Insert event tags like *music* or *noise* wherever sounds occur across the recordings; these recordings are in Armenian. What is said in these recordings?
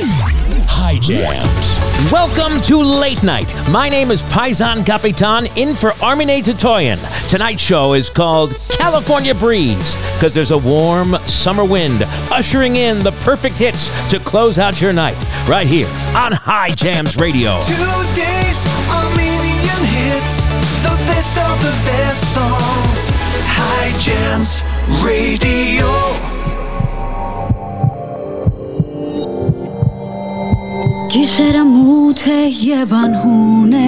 High Jams. Welcome to Late Night. My name is Paisan Capitan in for Armine Tatoyan. Tonight's show is called California Breeze because there's a warm summer wind ushering in the perfect hits to close out your night right here on High Jams Radio. Today's Armenian hits, the best of the best songs. High Jams Radio. Գիշերը մութ է եւ անհուն է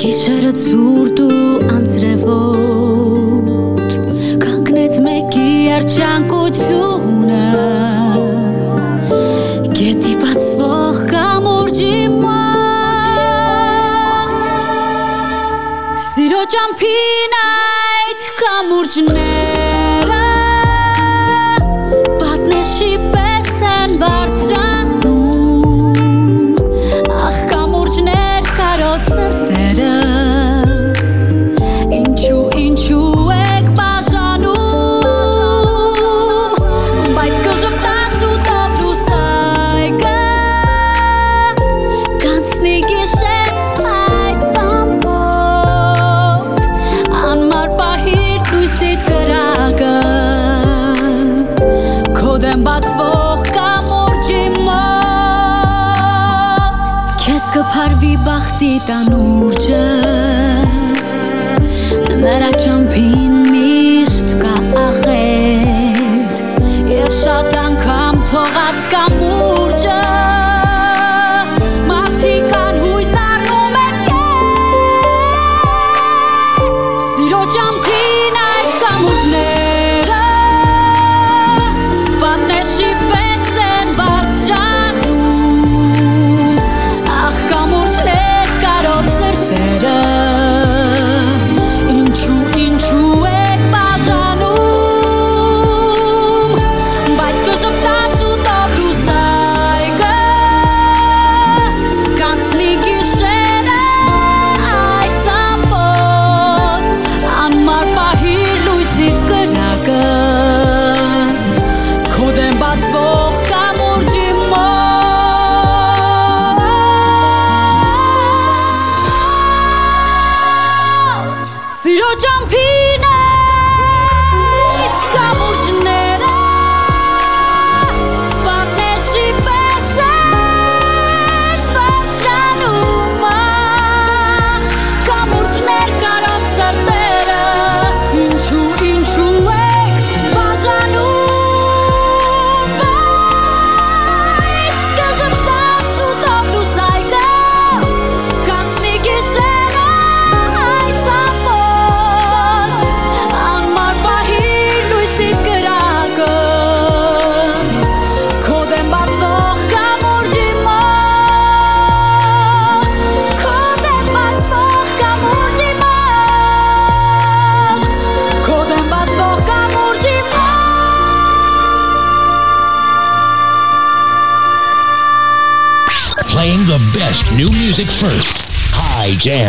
Գիշերը ցուրտ ու անձրևոտ Կանգնեց մեկի երջանկությունը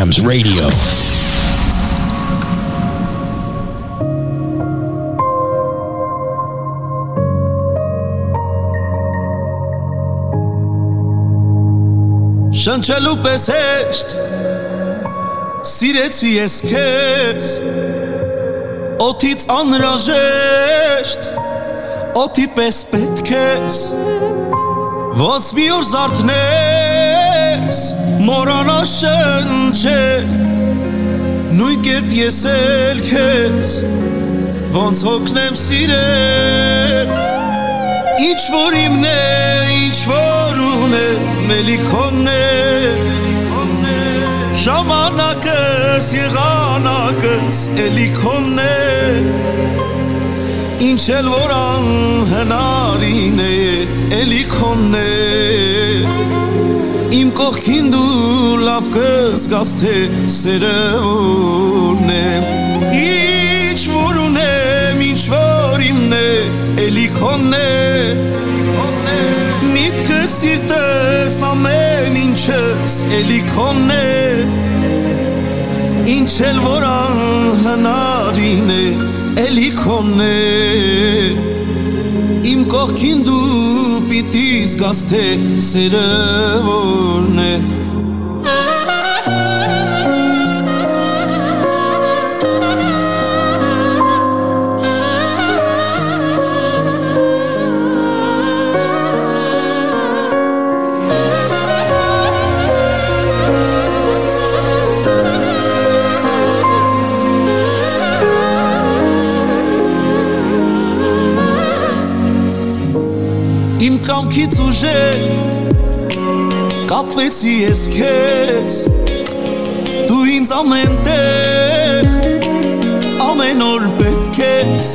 Jams Radio. Շնչելու պես հեշտ Սիրեցի ես քեզ Օթից անհրաժեշտ Օթի պես պետք ես Ոնց մի օր զարթնես Մորանա շնչել Նույն կերպ ես էլ քեզ Ոնց հոգնեմ սիրել Ինչ որ իմն է, ինչ որ ունեմ, էլի քոնն է Ժամանակս, եղանակս, էլի քոնն է Ինչ էլ որ անհնարին է, էլի քոնն է Իմ կողքին դու լավ կզգաս թե սերը որն է Ինչ որ ունեմ, ինչ որ իմն է, էլի քոնն է Միտքը սիրտս ամեն ինչս էլի քոնն է Ինչ էլ որ անհնարին է էլի քոնն է Իմ կողքին դու պիտի զգաս թե սերը որն է ուժեր կապվեցի ես քեզ Դու ինձ ամեն տեղ ամեն օր պետք ես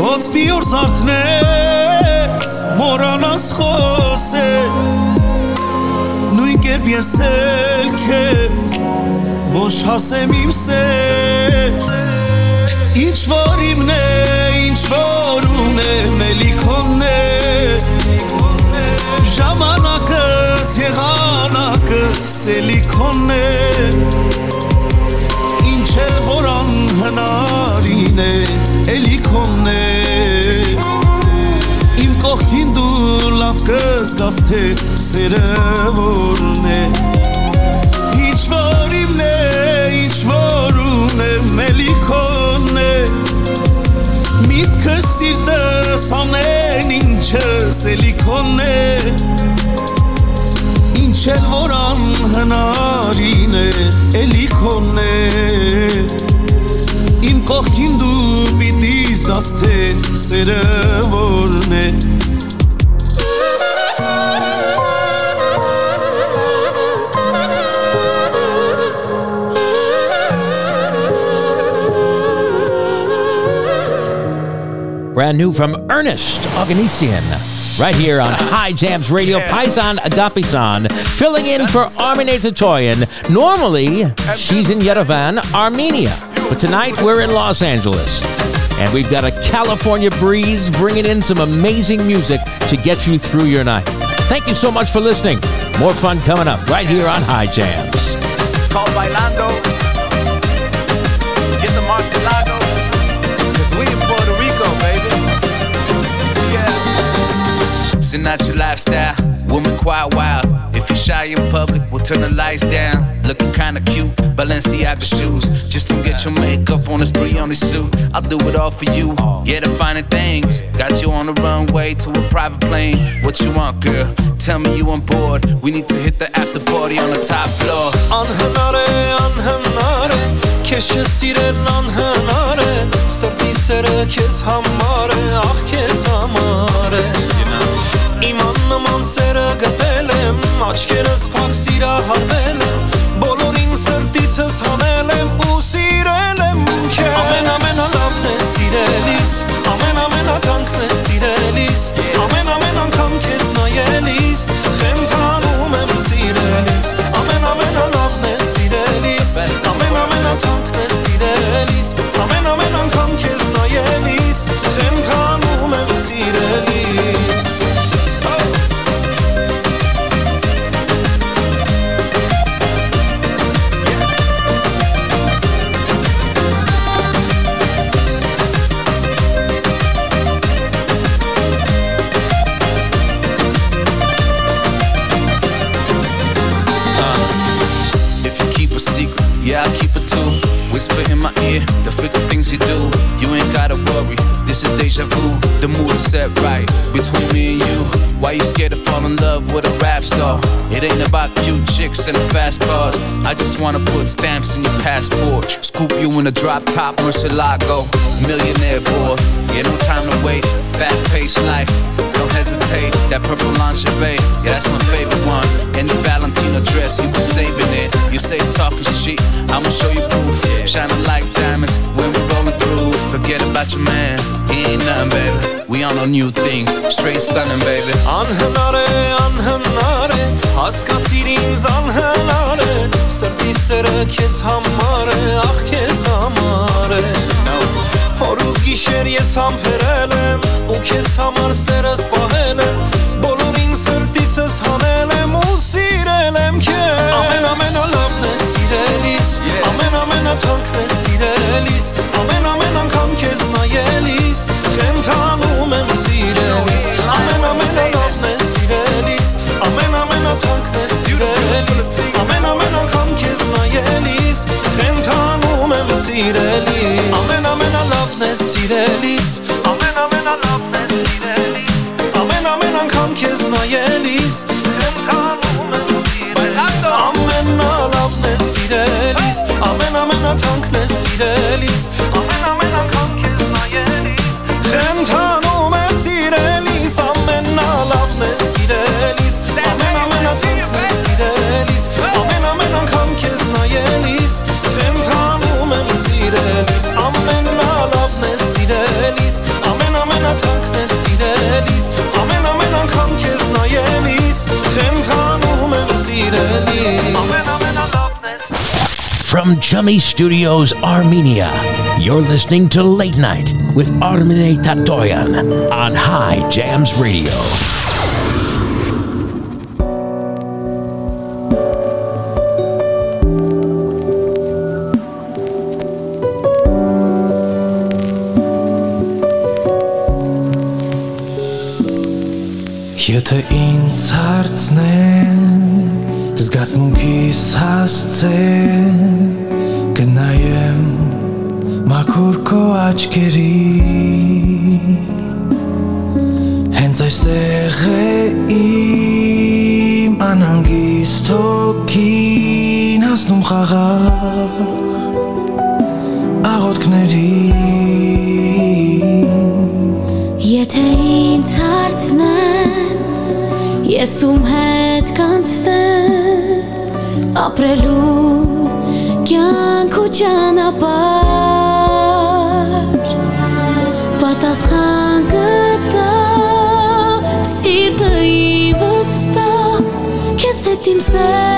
Ոնց մի օր զարթնես մորանաս խոսել Նույն կերպ ես էլ քեզ ոչ հասեմ իմ սեր Ինչ որ իմն է, ինչ որ ունեմ, էլի քոնն է Ժամանակս, եղանակս, էլի քոնն է Ինչ էլ որ անհնարին է, էլի քոնն է Իմ կողքին դու լավ կզգաս թե սերը որն է Ինչ որ իմն է, ինչ որ ունեմ, էլի քոնն է Միտքս սիրտս ամեն ինչս էլի քոնն է Ինչ էլ որ անհնարին է, էլի քոնն է Իմ կողքին դու պիտի զգաս թե սերը որն է Brand new from Ernest Oganesian. Right here on High Jams Radio, Paisan Agapisan, filling in for Armine Tatoyan. Normally, she's in Yerevan, Armenia. But tonight, we're in Los Angeles. And we've got a California breeze bringing in some amazing music to get you through your night. Thank you so much for listening. More fun coming up right here on High Jams. called Bailando. Get the Marcelago. Choosing not your lifestyle, woman quite wild. If you're shy in public, we'll turn the lights down. Looking kinda cute, Balenciaga shoes. Just don't get your makeup on this Brioni suit. I'll do it all for you. Yeah, the finer things. Got you on the runway to a private plane. What you want, girl? Tell me you on board. We need to hit the after party on the top floor. آنهناره آنهناره کش سیر نانهناره سردی سر کس هماره آخ کس هماره Իմ աննման սերը գտել եմ Աչքերս փակ սիրահարվել եմ Բոլորին սրտիցս հանել right between me and you. Why you scared to fall in love with a rap star? It ain't about cute chicks and fast cars. I just wanna put stamps in your passport. Scoop you in a drop top Murcielago. Millionaire boy, yeah, no time to waste. Fast paced life, don't hesitate. That purple lingerie, yeah, that's my favorite one. And the Valentino dress, you been saving it. You say talking shit, I'ma show you proof. Shining like diamonds when we rolling through. Forget about your man, he ain't nothing, baby. We on no new things, straight stunning, baby. Անհնար է, անհնար է Հասկացիր ինձ անհնար է Սրտի սերը քեզ համար է, ախ քեզ համար է Հոր ու գիշեր ես համբերել եմ Ամեն ամենալավն ես սիրելիս Ամեն ամենալավն ես սիրելիս Ամեն ամեն անգամ քեզ նայելիս From Chummy Studios, Armenia, you're listening to Late Night with Armine Tatoyan on High Jams Radio. Հիսուսում հետ կանցնեմ ապրելու կյանք ու ճանապար պատասխան կտա սիրտը իվստա կեզ հետ իմ սեր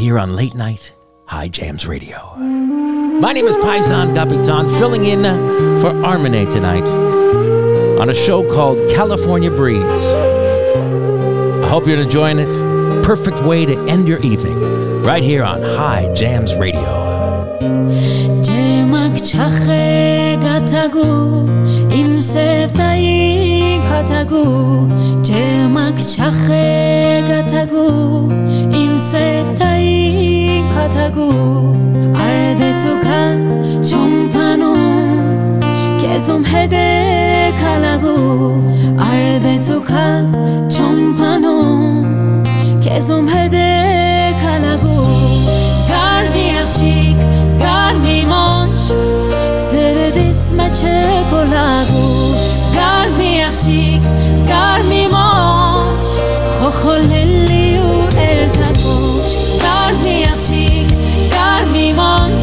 here on Late Night High Jams Radio. My name is Paisan Gapitan, filling in for Armine tonight on a show called California Breeze. I hope you're enjoying it. Perfect way to end your evening, right here on High Jams Radio. Ջերմակ չախե գաթագու իմ սևտայի փաթագու արդեցուքա ճոմփանու քեզում հետե քալագու արդեցուքա ճոմփանու քեզում հետե քալագու Garmi աղջիկ, garmi մոնչ Սերդիս մեջ է կոլագու Garmi աղջիկ, garmi մոնչ Խոխոլելի ու երթակոչ Garmi աղջիկ, garmi on.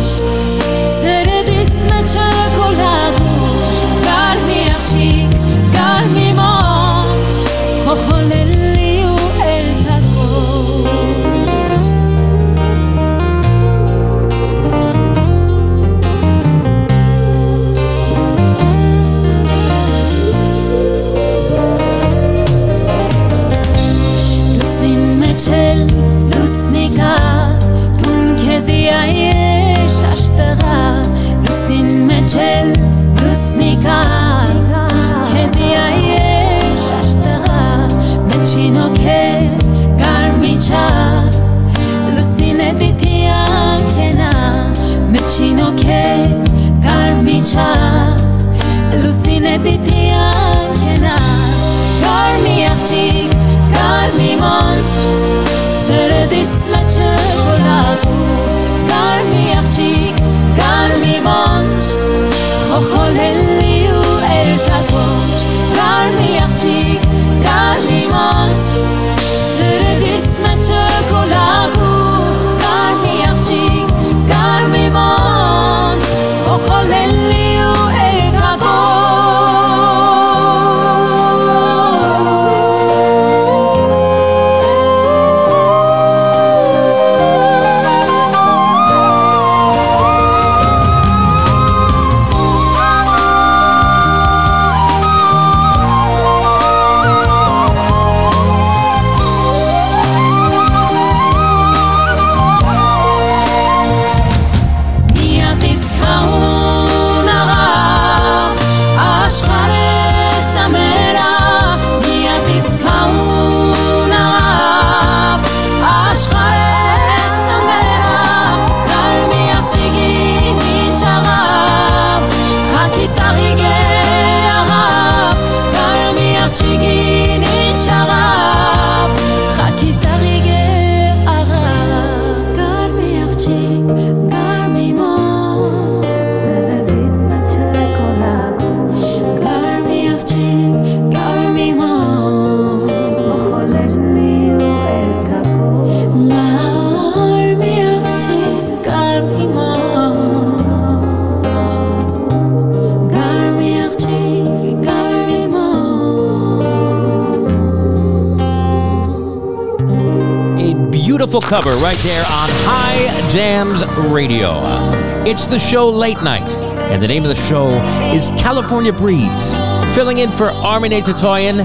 Radio. Uh, it's the show Late Night, and the name of the show is California Breeze. Filling in for Armin Tatoyan,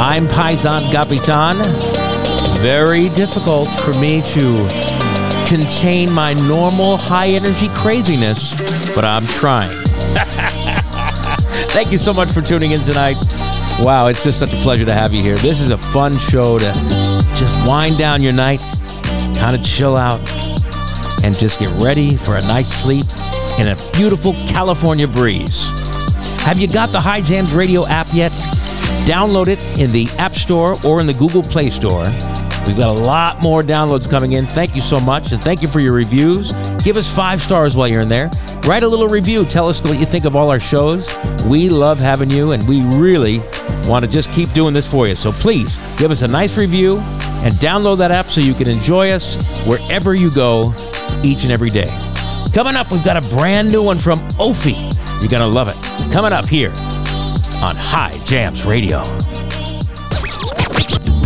I'm Paisan Gapitan. Very difficult for me to contain my normal high energy craziness, but I'm trying. *laughs* Thank you so much for tuning in tonight. Wow, it's just such a pleasure to have you here. This is a fun show to just wind down your night, kind of chill out, and just get ready for a night's sleep in a beautiful California breeze. Have you got the High Jams Radio app yet? Download it in the App Store or in the Google Play Store. We've got a lot more downloads coming in. Thank you so much, and thank you for your reviews. Give us five stars while you're in there. Write a little review. Tell us what you think of all our shows. We love having you, and we really want to just keep doing this for you. So please give us a nice review and download that app so you can enjoy us wherever you go each and every day. Coming up, we've got a brand new one from Ophi. You're going to love it. Coming up here on High Jams Radio.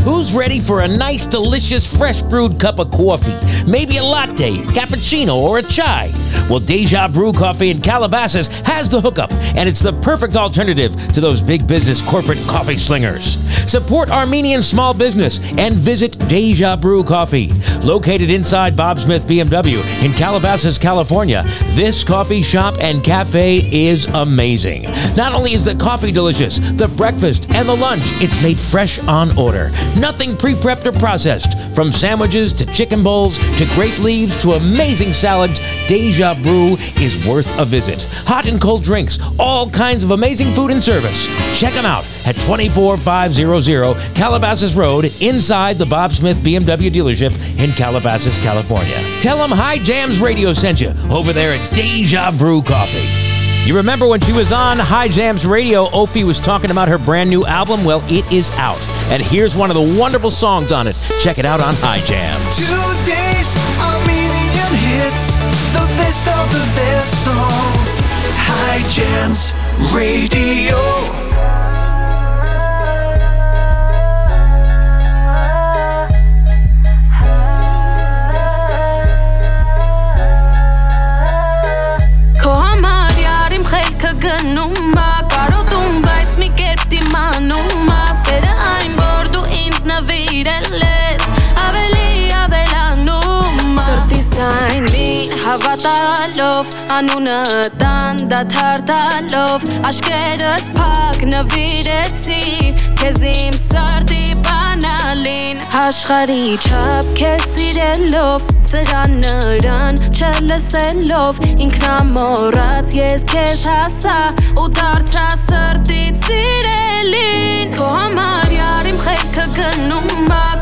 Who's ready for a nice, delicious, fresh brewed cup of coffee? Maybe a latte, cappuccino, or a chai? Well, Deja Brew Coffee in Calabasas has the hookup, and it's the perfect alternative to those big business corporate coffee slingers. Support Armenian small business and visit Deja Brew Coffee. Located inside Bob Smith BMW in Calabasas, California, this coffee shop and cafe is amazing. Not only is the coffee delicious, the breakfast and the lunch, it's made fresh on order. Nothing pre prepped or processed. From sandwiches to chicken bowls to grape leaves to amazing salads, Deja Brew is worth a visit. Hot and cold drinks, all kinds of amazing food and service. Check them out at 24500 Calabasas Road inside the Bob Smith BMW dealership in Calabasas, California. Tell them High Jams Radio sent you over there at Deja Brew Coffee. You remember when she was on High Jams Radio, Ophi was talking about her brand new album? Well, it is out. And here's one of the wonderful songs on it. Check it out on High Jams. Today's Armenian hits, the best of the best songs. High Jams Radio. Հավատալով Անունը տան դաթարտալով Աշկերս փակ նվիրեցի Քեզ իմ սրտի բանալին Աշխարի չապ քեզ սիրելով Սրան նրան չլսելով Ինքնամորած ես քեզ հասա Ու դարձա սրտից սիրելին Քո համար յար իմ խելքը գնում ա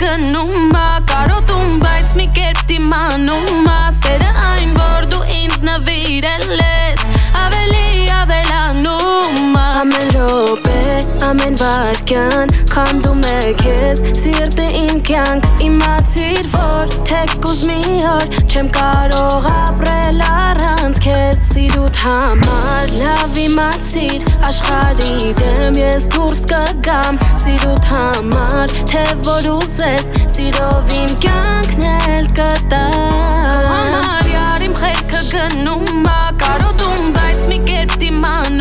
գնում ա Կարոտում, բայց մի կերպ դիմանում ա Սերը այն, որ դու ինձ նվիրել ես Ավելի ավելանում ա Ամեն րոպե, ամեն վարկյան Խանդում է քեզ Սիրտը իմ կյանք Իմացիր, որ թեկուզ մի օր Չեմ կարող ապրել առանց քեզ Սիրուտ համար լավ իմացիր Աշխարի դեմ ես դուրս կգամ Սիրուտ համար թե որ ուզես Սիրով իմ կյանքն էլ կտամ Համար յար իմ խելքը գնում ա Կարոտում, բայց մի կերպ դիմանում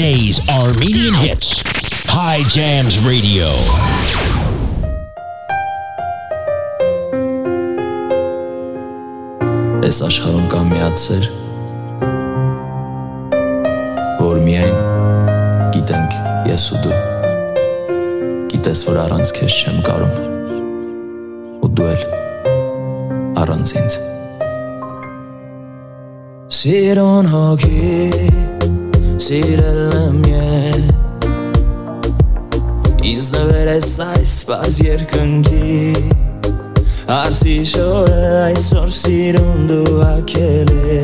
Today's Armenian hits. High Jams Radio. Այս աշխարհում կա միած սեր որ միայն գիտենք ես ու դու գիտես որ առանց քեզ չեմ կարում ու դու էլ առանց ինձ Սիրուն հոգի սիրել եմ ես Ինձ նվեր ես այս սպաս երկնքի Արսի շորը այսօր սիրուն դու հակել է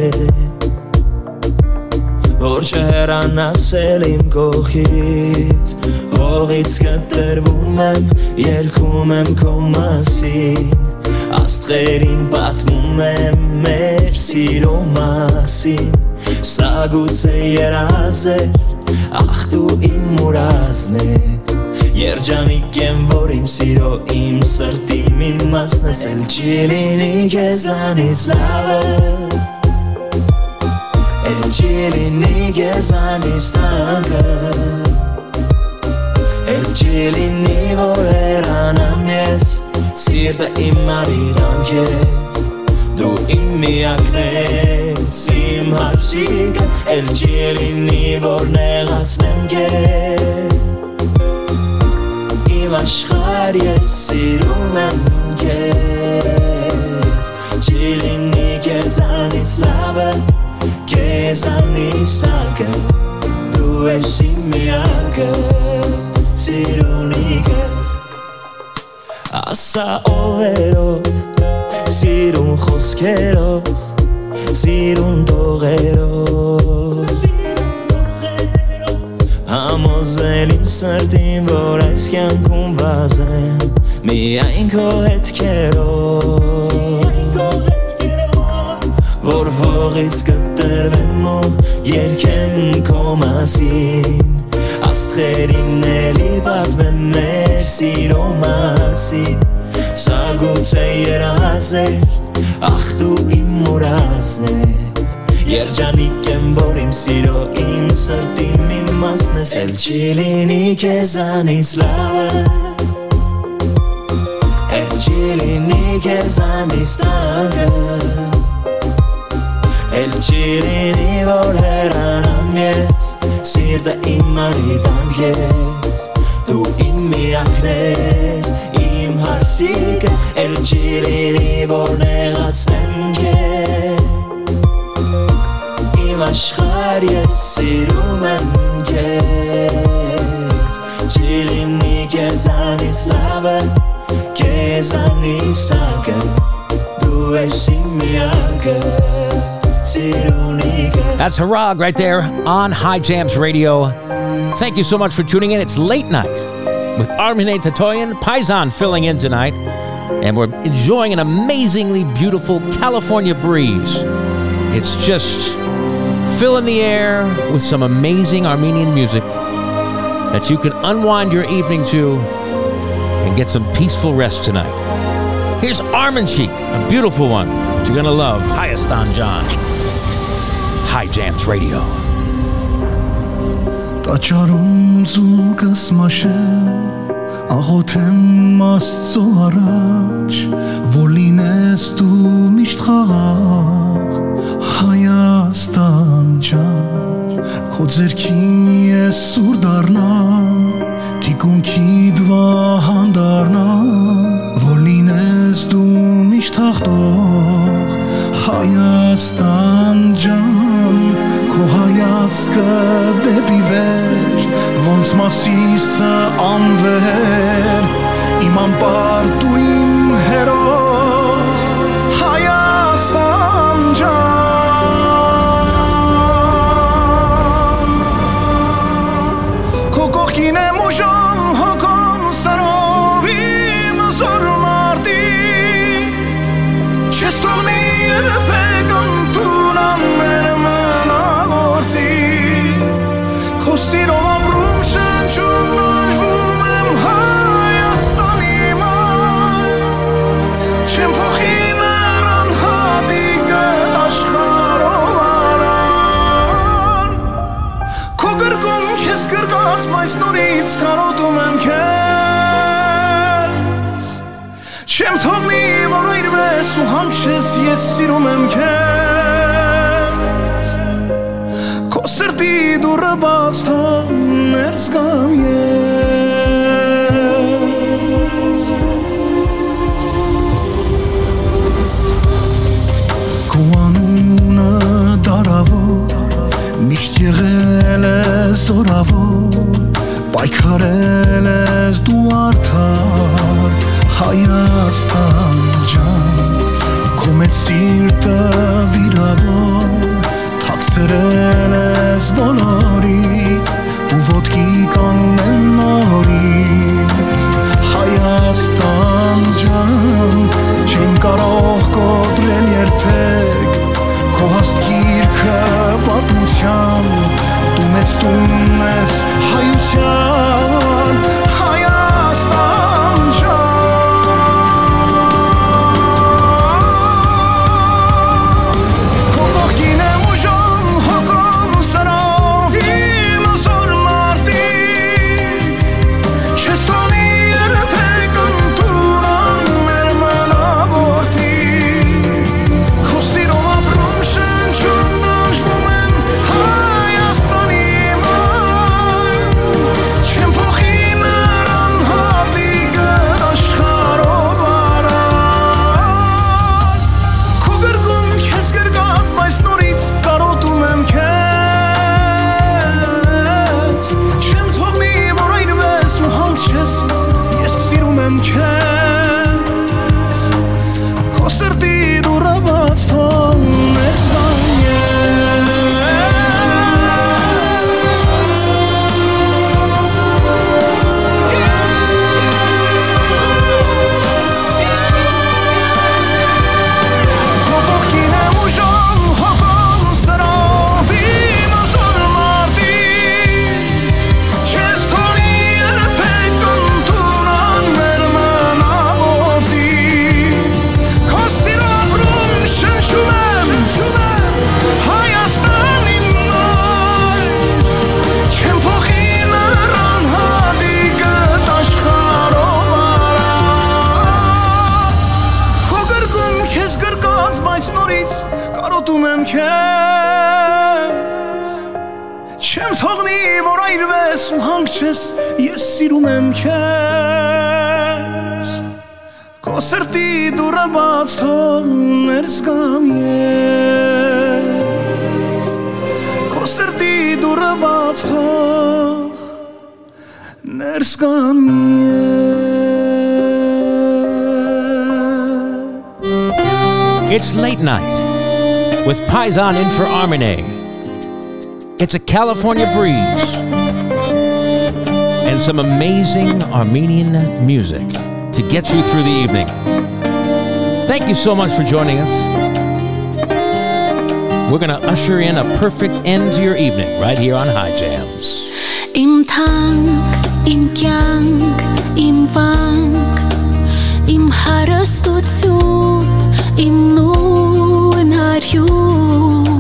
Որ չհերանասել իմ կողքից Հողից կտրվում եմ, երկում եմ քո մասին Աստղերին պատմում եմ մեր սիրո մասին Սա գուցե երազ էր, ախ դու իմ ուրազն ես Երջանիկ եմ, որ իմ սիրո իմ սրտի մի մասն ես Էլ չի լինի քեզանից լավը Էլ չի լինի քեզանից տանկը Էլ չի լինի, որ հերանամ ես Սիրտը իմ արիրամ քեզ Դու իմ միակն ես, իմ հաշիկը Էլ չի լինի, որ նեղացնեմ քեզ իմ աշխար ես սիրում եմ քեզ Չի լինի քեզանից լավը, քեզանից տակը Դու ես իմ միակը, սիրունիկս ասա օվերով Սիրուն խոսքերով Սիրուն տողերով Համոզել իմ սրտին, որ այս կյանքում վազեմ Միայն քո հետքերով Որ հողից կտրվեմ ու երկեմ քո մասին Աստղերին էլի պատմեմ մեր սիրո մասին Սա գուցե երազ էր, ախ դու իմ մուրազն ես Երջանիկ եմ, որ իմ սիրո իմ սրտի մի մասն ես Էլ չի լինի քեզանից լավը Էլ չի լինի քեզանից տագը Էլ չի լինի, որ հեռանամ ես Սիրտը իմ արիտան ես Դու իմ միակն ես Իմ հարսիկը Էլ չի լինի, որ նեղացնեմ քեզ Իմ աշխար ես սիրում եմ քեզ Չի լինի քեզանից լավը Քեզանից տակը Դու ես իմ միակը That's Harag right there on High Jams Radio. Thank you so much for tuning in. It's late night with Armin Tatoyan, Paisan filling in tonight, and we're enjoying an amazingly beautiful California breeze. It's just filling the air with some amazing Armenian music that you can unwind your evening to and get some peaceful rest tonight. Here's Armin Sheik, a beautiful one that you're gonna love, Hayastan John. High Jams Radio. Տաճարում ձուկս մաշեմ Աղոթեմ Աստծո առաջ որ լինես դու միշտ խաղաղ Հայաստան ջան քո ձերքին ես սուր դառնամ թիկունքի դվահան դառնամ որ լինես դու միշտ հաղթող Հայաստան ջան քո հայացքը դեպի վեր ոնց մասիսը անվեր իմ անպար նորից կարոտում եմ քեզ Չեմ թողնի, որ այրվես ու հանչես, ես սիրում եմ քեզ Քո սրտի դուրը բաց թող ներս գամ It's Late Night with Paisan in for Armine. It's a California breeze and some amazing Armenian music to get you through the evening. Thank you so much for joining us. We're going to usher in a perfect end to your evening right here on High Jams. Im tank, im im im imnun har jul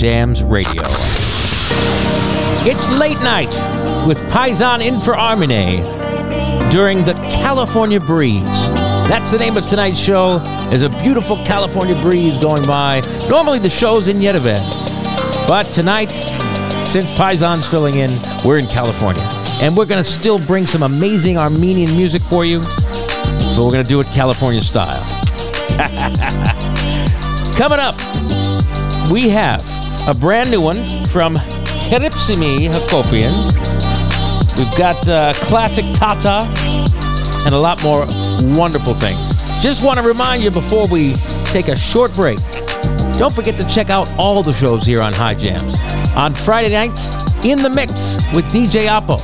Jams Radio. It's late night with Paisan Infraarmine during the California Breeze. That's the name of tonight's show. There's a beautiful California breeze going by. Normally the show's in Yerevan, but tonight, since Paisan's filling in, we're in California. And we're going to still bring some amazing Armenian music for you, but we're going to do it California style. *laughs* Coming up, we have a brand new one from Heripsimi Hakopian. We've got uh, classic Tata and a lot more wonderful things. Just want to remind you before we take a short break, don't forget to check out all the shows here on High Jams. On Friday nights, In the Mix with DJ Oppo.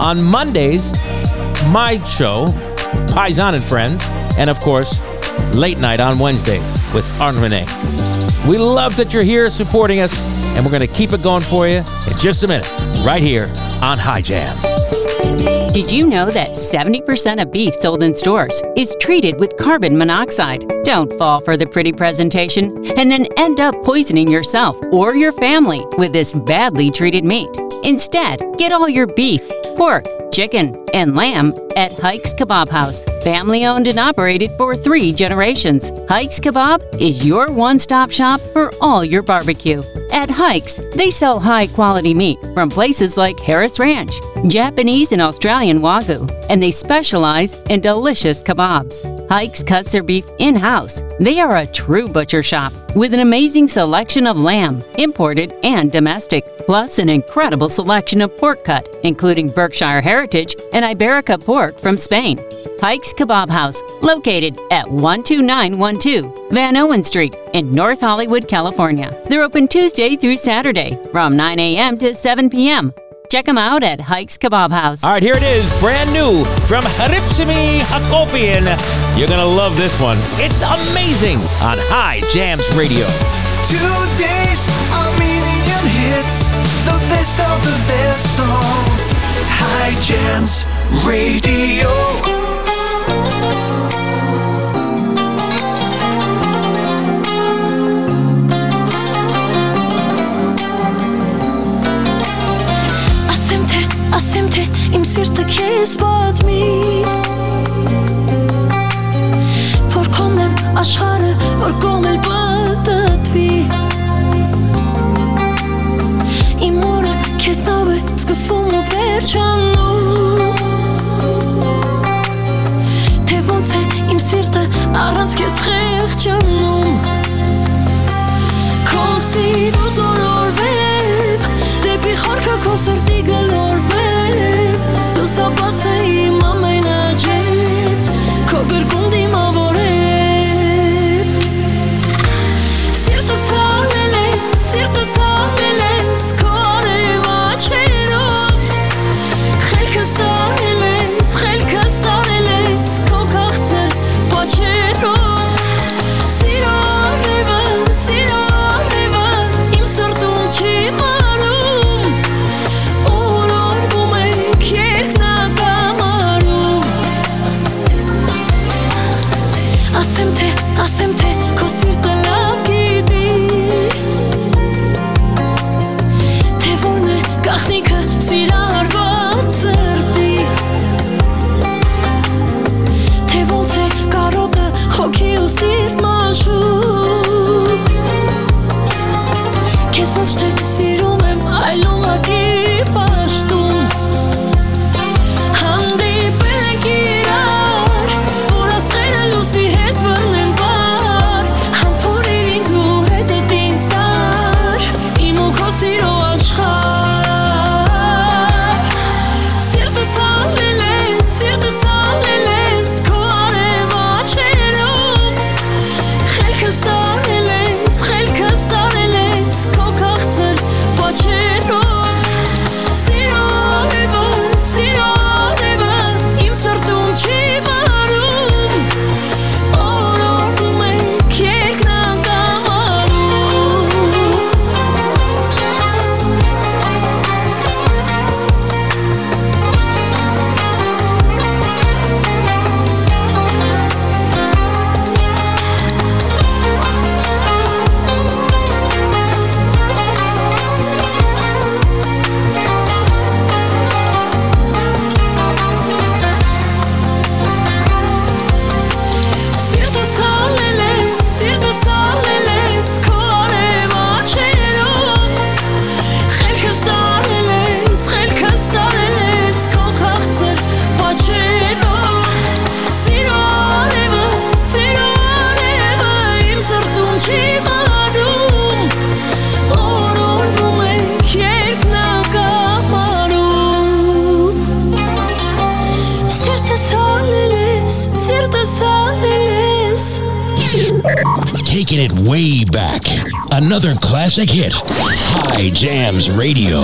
On Mondays, my show, Paisan and Friends. And of course, Late Night on Wednesdays with Arn Renee. We love that you're here supporting us, and we're going to keep it going for you in just a minute, right here on High Jams. Did you know that 70% of beef sold in stores is treated with carbon monoxide? Don't fall for the pretty presentation and then end up poisoning yourself or your family with this badly treated meat. Instead, get all your beef, pork, chicken, and lamb at Hikes Kebab House. Family owned and operated for three generations. Hikes Kebab is your one stop shop for all your barbecue. At Hikes, they sell high quality meat from places like Harris Ranch, Japanese and Australian Wagyu, and they specialize in delicious kebabs. Hikes cuts their beef in house. They are a true butcher shop with an amazing selection of lamb, imported and domestic, plus an incredible selection of pork cut, including Berkshire Heritage and Iberica pork from Spain. Hikes Kebab House, located at 12912 Van Owen Street in North Hollywood, California. They're open Tuesday through Saturday from 9 a.m. to 7 p.m. Check them out at Hikes Kebab House. All right, here it is, brand new from Haripsimi Hakopian. You're going to love this one. It's amazing on High Jams Radio. Today's Armenian hits, the best of the best songs. High Jams Radio. Classic hit. High Jams Radio.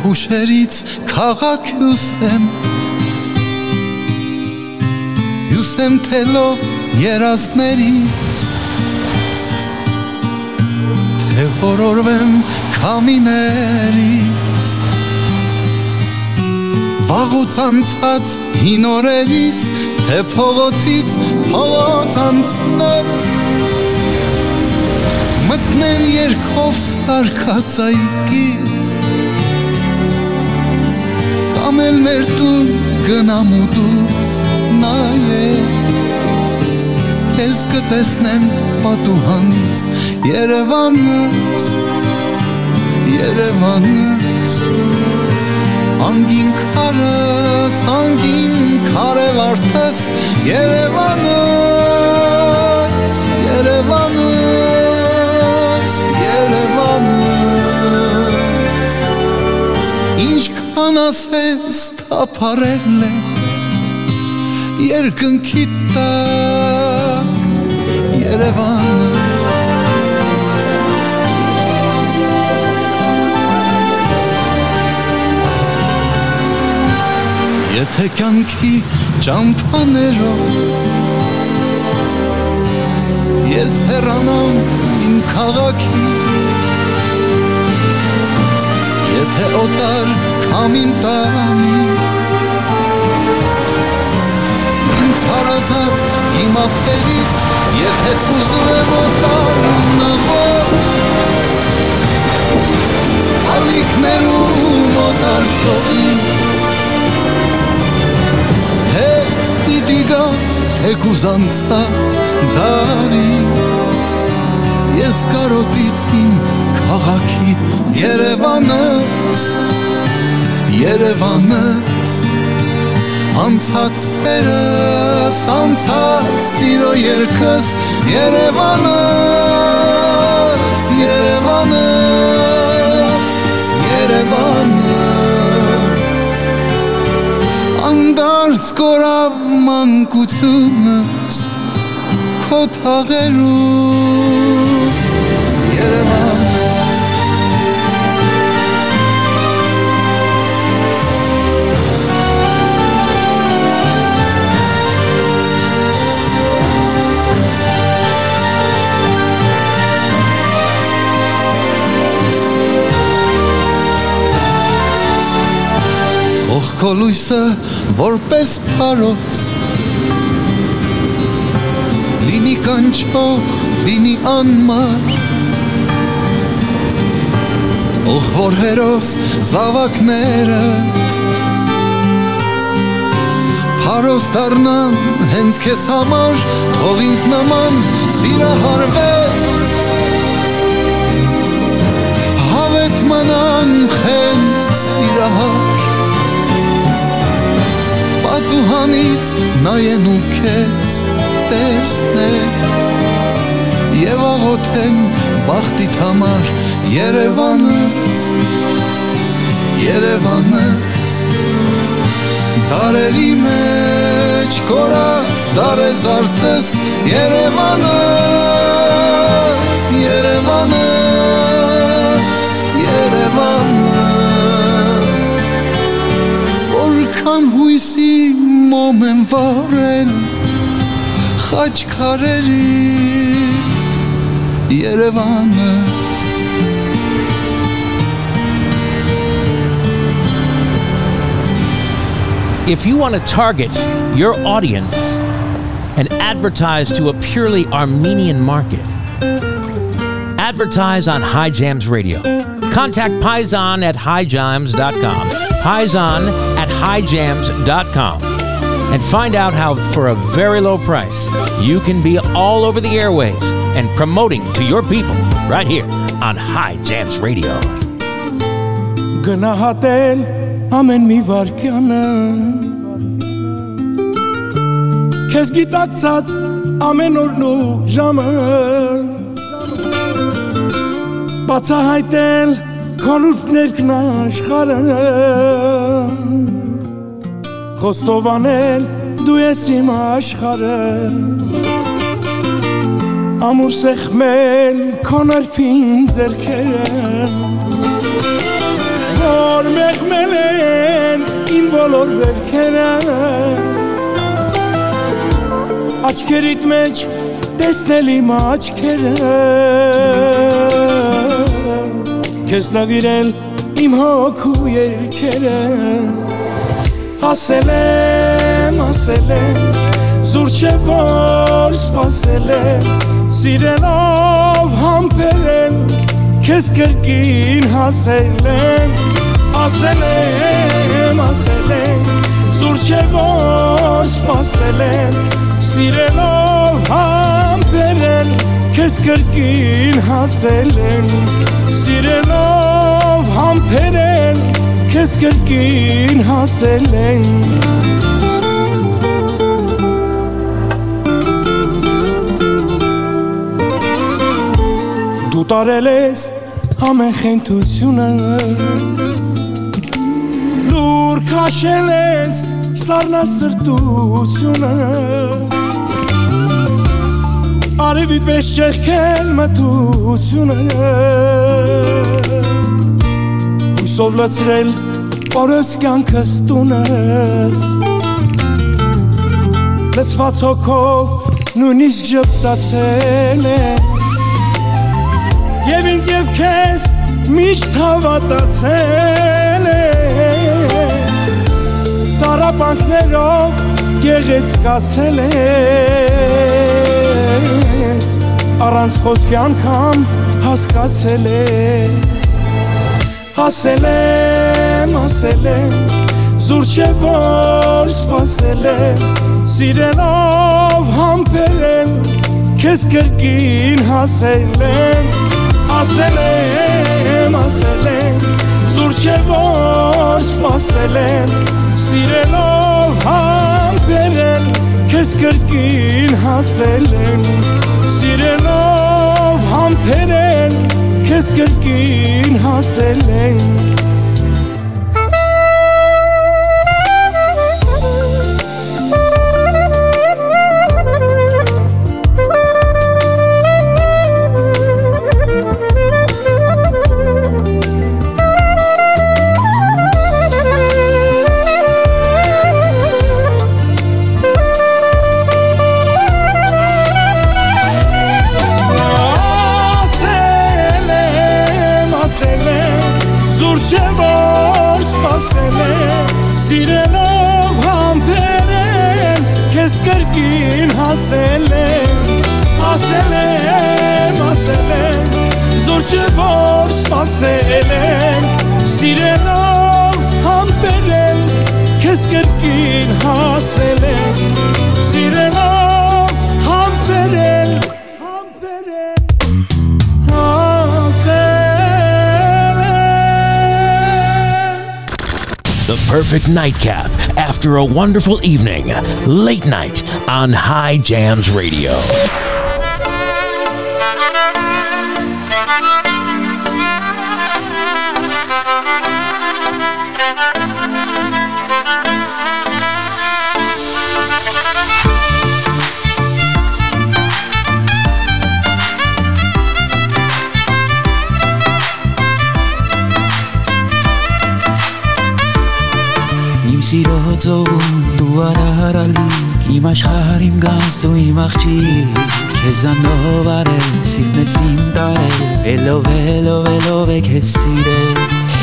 Հուշերից քաղաք հյուսեմ Հյուսեմ թելով երազներից Թե հորորվեմ կամիներից Վաղուց անցած հին օրերից Թե փողոցից փողոց անցնեմ Մտնեմ երկով սարկածայքից Կամ էլ մեր տուն գնամ ու դուրս նայեմ Քեզ կտեսնեմ պատուհանից Երևանս, Երևանս Անգին քարս, անգին քարևարտս Երևանս, Երևանս, Երևանս Ինչքան ասես թափարել է Երկնքի տակ Երևանս Եթե կյանքի ճամփաներով Ես հեռանամ իմ քաղաքից Եթե օտար քամին տանի Ինձ հարազատ իմ ափերից Եթե սուզվեմ օտար նավոր Ալիքներում օտար ծովի Հետ պիտի գա թեկուզ անցած դարից Ես կարոտից իմ քաղաքի Երևանս Երևանս Անցած սերս, անցած սիրո երկս Երևանս, Երևանս, Երևանս Անդարձ կորավ մանկությունս Քո թաղերում Երևան քո լույսը որպես փարոս Լինի կանչող, լինի անմար Թող որ հերոս զավակներդ Փարոս դառնան հենց քեզ համար Թող ինձ նման սիրահարվել Հավետ մնան խենթ սիրահար պատուհանից նայեն ու քեզ տեսնեն Եվ աղոթեն բախտիտ համար Երևանս, Երևանս Դարերի մեջ կորած դարեզ արդես Երևանս, Երևանս, Երևանս Որքան հույսի մոմ եմ վարել խաչքարերիդ Երևանս If you want to target your audience and advertise to a purely Armenian market, advertise on High Jams Radio. Contact Paisan at highjams.com. Paisan at highjams.com. And find out how, for a very low price, you can be all over the airwaves and promoting to your people right here on High Jams Radio. Գնահատել ամեն մի վարքյանը Քեզ գիտակցած ամեն օրն ու ժամը Բացահայտել քոնուրդ ներքն աշխարը Խոստովանել դու ես իմ աշխարը Ամուր սեղմել քոնարփին ձերքերը Որ մեղմել են իմ բոլոր վերքերը Աչքերիդ մեջ տեսնել իմ աչքերը Քեզ նվիրել իմ հոգու երկերը Ասել եմ, ասել եմ Զուր չէ որ սպասել եմ Սիրելով համբերել Քեզ կրկին հասել եմ Ասել եմ, ասել եմ Զուր չէ որ սպասել եմ Սիրելով համբերել Քեզ կրկին հասել եմ Սիրելով համբերել Քեզ կրկին հասել եմ Դու տարել ես ամեն խենթությունս Դուր քաշել ես սառնասրտությունս Արևի պես չեղքել մտությունս Հույսով լծրել օրս կյանքս տունս Լծված հոգով նույնիսկ ժպտացել ես Եվ ինձ եւ քեզ միշտ հավատացել ես Տարապանքներով գեղեցկացել ես Առանց խոսքի անգամ հասկացել ես Ասել եմ, ասել եմ Զուր չէ որ սպասել եմ Սիրելով համբերել Քեզ կրկին հասել եմ Ասել եմ, ասել եմ Զուր չէ որ սպասել եմ Սիրելով համբերել Քեզ կրկին հասել եմ Սիրելով համբերել Քեզ կրկին հասել եմ Զուր չէ որ սպասել եմ Սիրելով համբերել Քեզ կրկին հասել եմ Ասել եմ, ասել եմ Զուր չէ որ սպասել եմ Սիրելով համբերել Քեզ կրկին հասել եմ Սիրելով perfect nightcap after a wonderful evening. Late night on High Jams Radio. Սիրո ծովում դու արարալիք Իմ աշխարհիմ գանց դու իմ աղջիկ Քեզանով արել սիրտնես իմ տարել Էլով էլով էլով է քեզ սիրել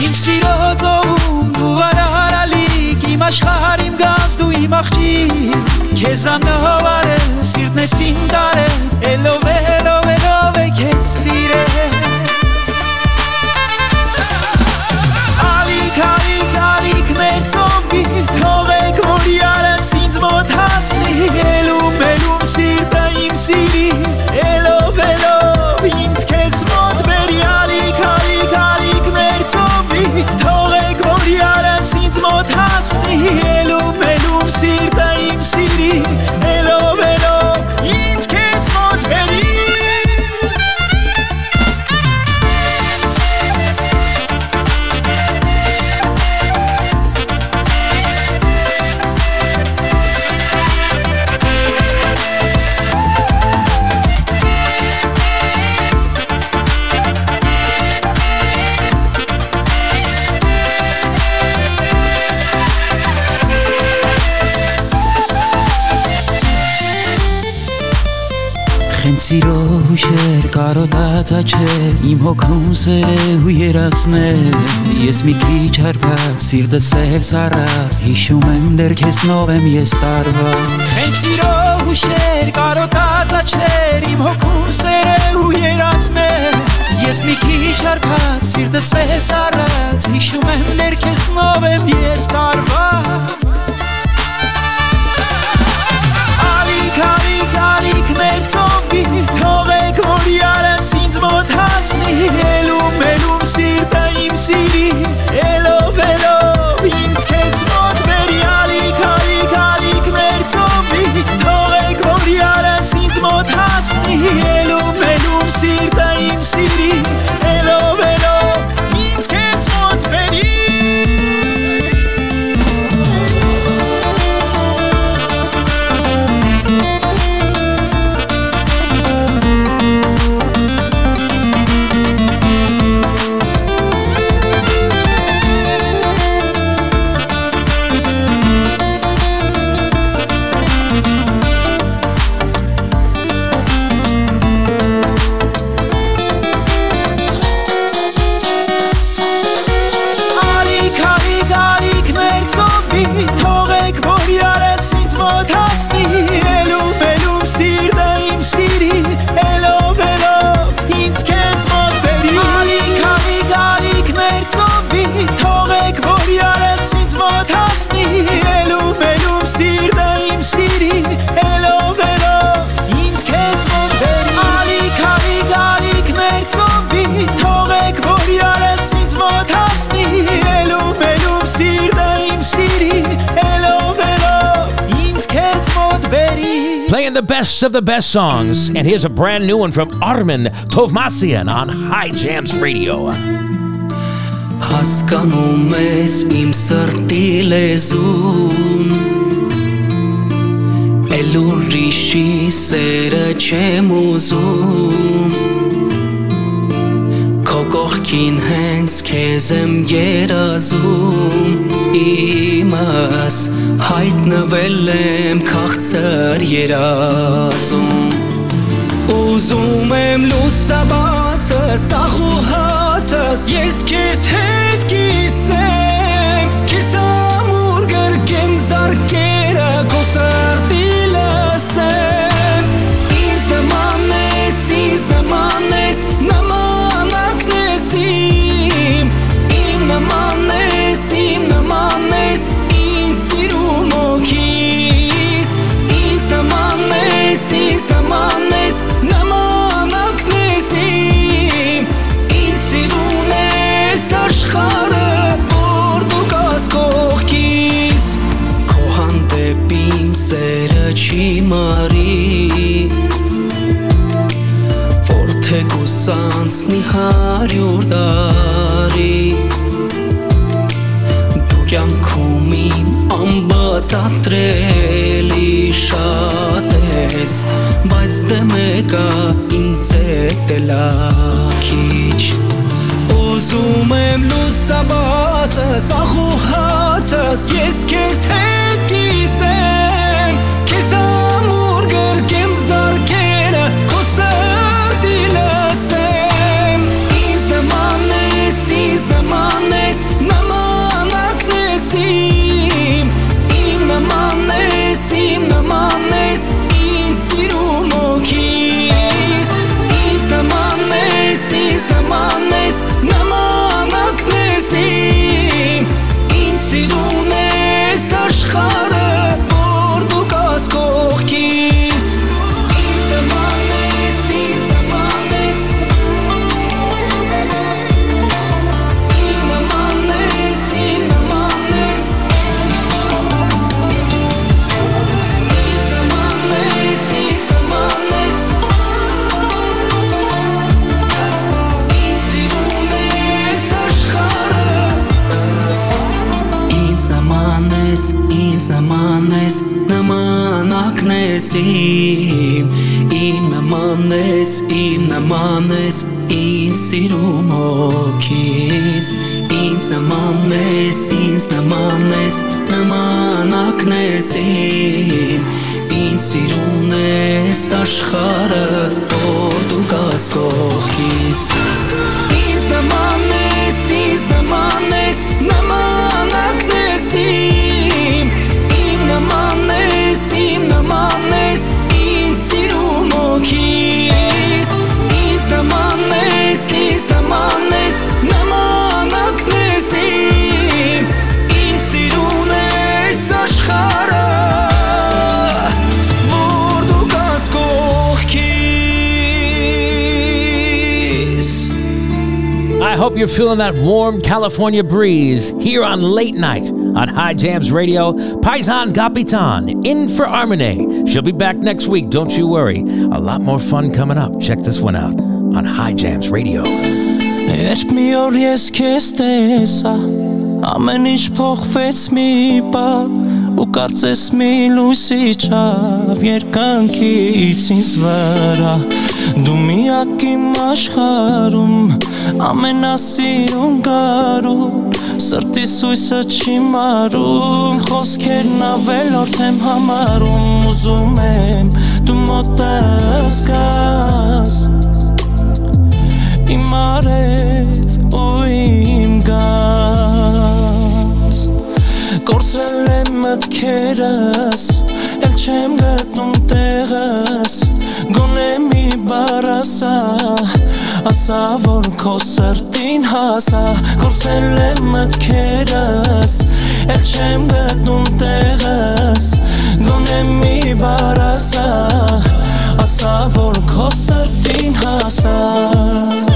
Իմ սիրո ծովում դու արարալիք Իմ աշխարհիմ գանց դու իմ աղջիկ Քեզանով արել սիրտնես իմ տարել Էլով էլով էլով է քեզ սիրել մեր ծոմբի Թողեք, որ յարս ինձ մոտ հասնի Էլում, էլում սիրտը իմ սիրի Էլով, էլով, հուշեր կարոտած աչեր Իմ հոգնում սեր է ու երասներ Ես մի քիչ հարբած սիրտը սև սարած Հիշում եմ դեր քեզ նով եմ ես տարված Հենց սիրո հուշեր կարոտած աչեր Իմ հոգնում սեր է ու երասներ Ես մի քիչ հարբած սիրտը սև սարած Հիշում եմ դեր քեզ նով եմ ես տարված մոտ հասնի ելում ելում սիրտը իմ the best of the best songs. And here's a brand new one from Armin Tovmasian on High Jams Radio. Հասկանում ես իմ սրտի լեզուն Էլ ուրիշի սերը չեմ ուզում Քո կողքին հենց քեզ եմ երազում Իմաս Հայտնվել եմ քաղցր երազում Ուզում եմ լուսաբացը, սախուհացս Ես քեզ հետ կիսեմ Քեզ ամուր գրկեմ զարկերը Քո սրտի լսեմ Ինձ նման ես, ինձ նման ես Նմանակն ես իմ Իմ նման ես, իմ նման ես չի մարի Որ թե գուսանցնի հարյուր դարի Դու կյանքում իմ անբացատրելի շատ ես Բայց դե մեկա ինձ հետ էլաքիչ Ուզում եմ լուսաբացս, ախուհացս Ես քեզ հետ կիսեմ իմ իմ նման ես իմ նման ես ինձ սիրում հոգիս ինձ նման ես ինձ նման ես նմանակն ես իմ ինձ սիրուն ես աշխարը որ դու գաս կողքիս ինձ նման ես ինձ նման ես նմանակն hope you're feeling that warm California breeze here on Late Night on High Jams Radio. Paisan Capitan in for Armine. She'll be back next week, don't you worry. A lot more fun coming up. Check this one out on High Jams Radio. איך מי אורייס קסטסה, אמן ישפוך פץ מבא, וכרצס מילוסי צ'ב, ירקן קיצין סברה. Դու միակ իմ աշխարում Ամենասիրուն գարում Սրտի սույսը չի մարում Խոսքերն ավելորդ եմ համարում Ուզում եմ դու մոտս գաս իմ արև ու իմ գած Կորսրել եմ մտքերս, էլ չեմ գտնում տեղս Գոնե մի բար ասա, ասա որ քո սրտին հասա Կորսրել եմ մտքերս, էլ չեմ գտնում տեղս Գոնե մի բար ասա, ասա որ քո սրտին հասա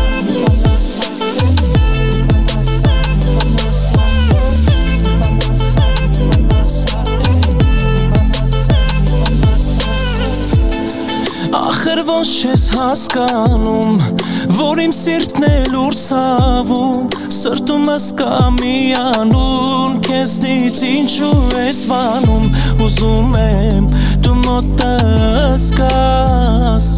Ախր ոնց չես հասկանում Որ իմ սիրտն էլ ուր ցավում Սրտումս կա մի անուն Քեզնից ինչու ես վանում Ուզում եմ դու մոտս գաս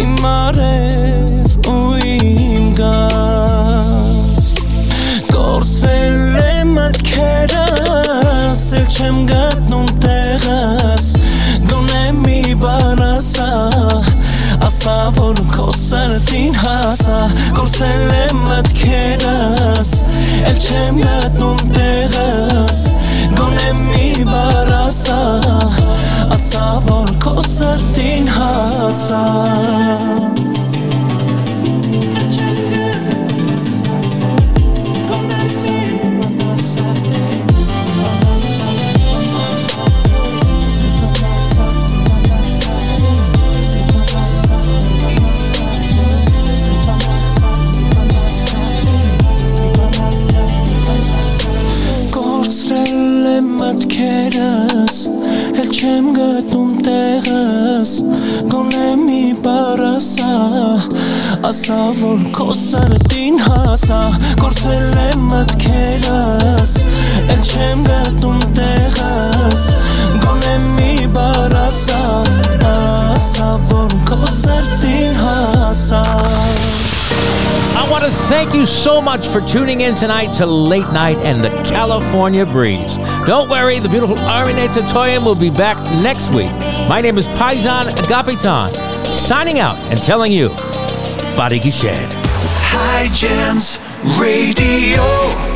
Իմ արև ու իմ գաս Կորսել եմ մտքերս Էլ չեմ գտնում տեղս Ասա որ քո սրտին հասա Կորսել եմ մտքերս Էլ չեմ գտնում տեղս Գոնե մի բան ասա Ասա որ քո սրտին հասա մի բար ասա Ասա որ քո սրտին հասա Կորցրել եմ մտքերս Էլ չեմ գտնում տեղս Գոնե մի բար ասա Ասա որ քո սրտին հասա I want to thank you so much for tuning in tonight to Late Night and the California Breeze. Don't worry, the beautiful Armine Tatoyan will be back next week. My name is Paisan Agapitan, signing out and telling you, Bari Gished. High Jams Radio.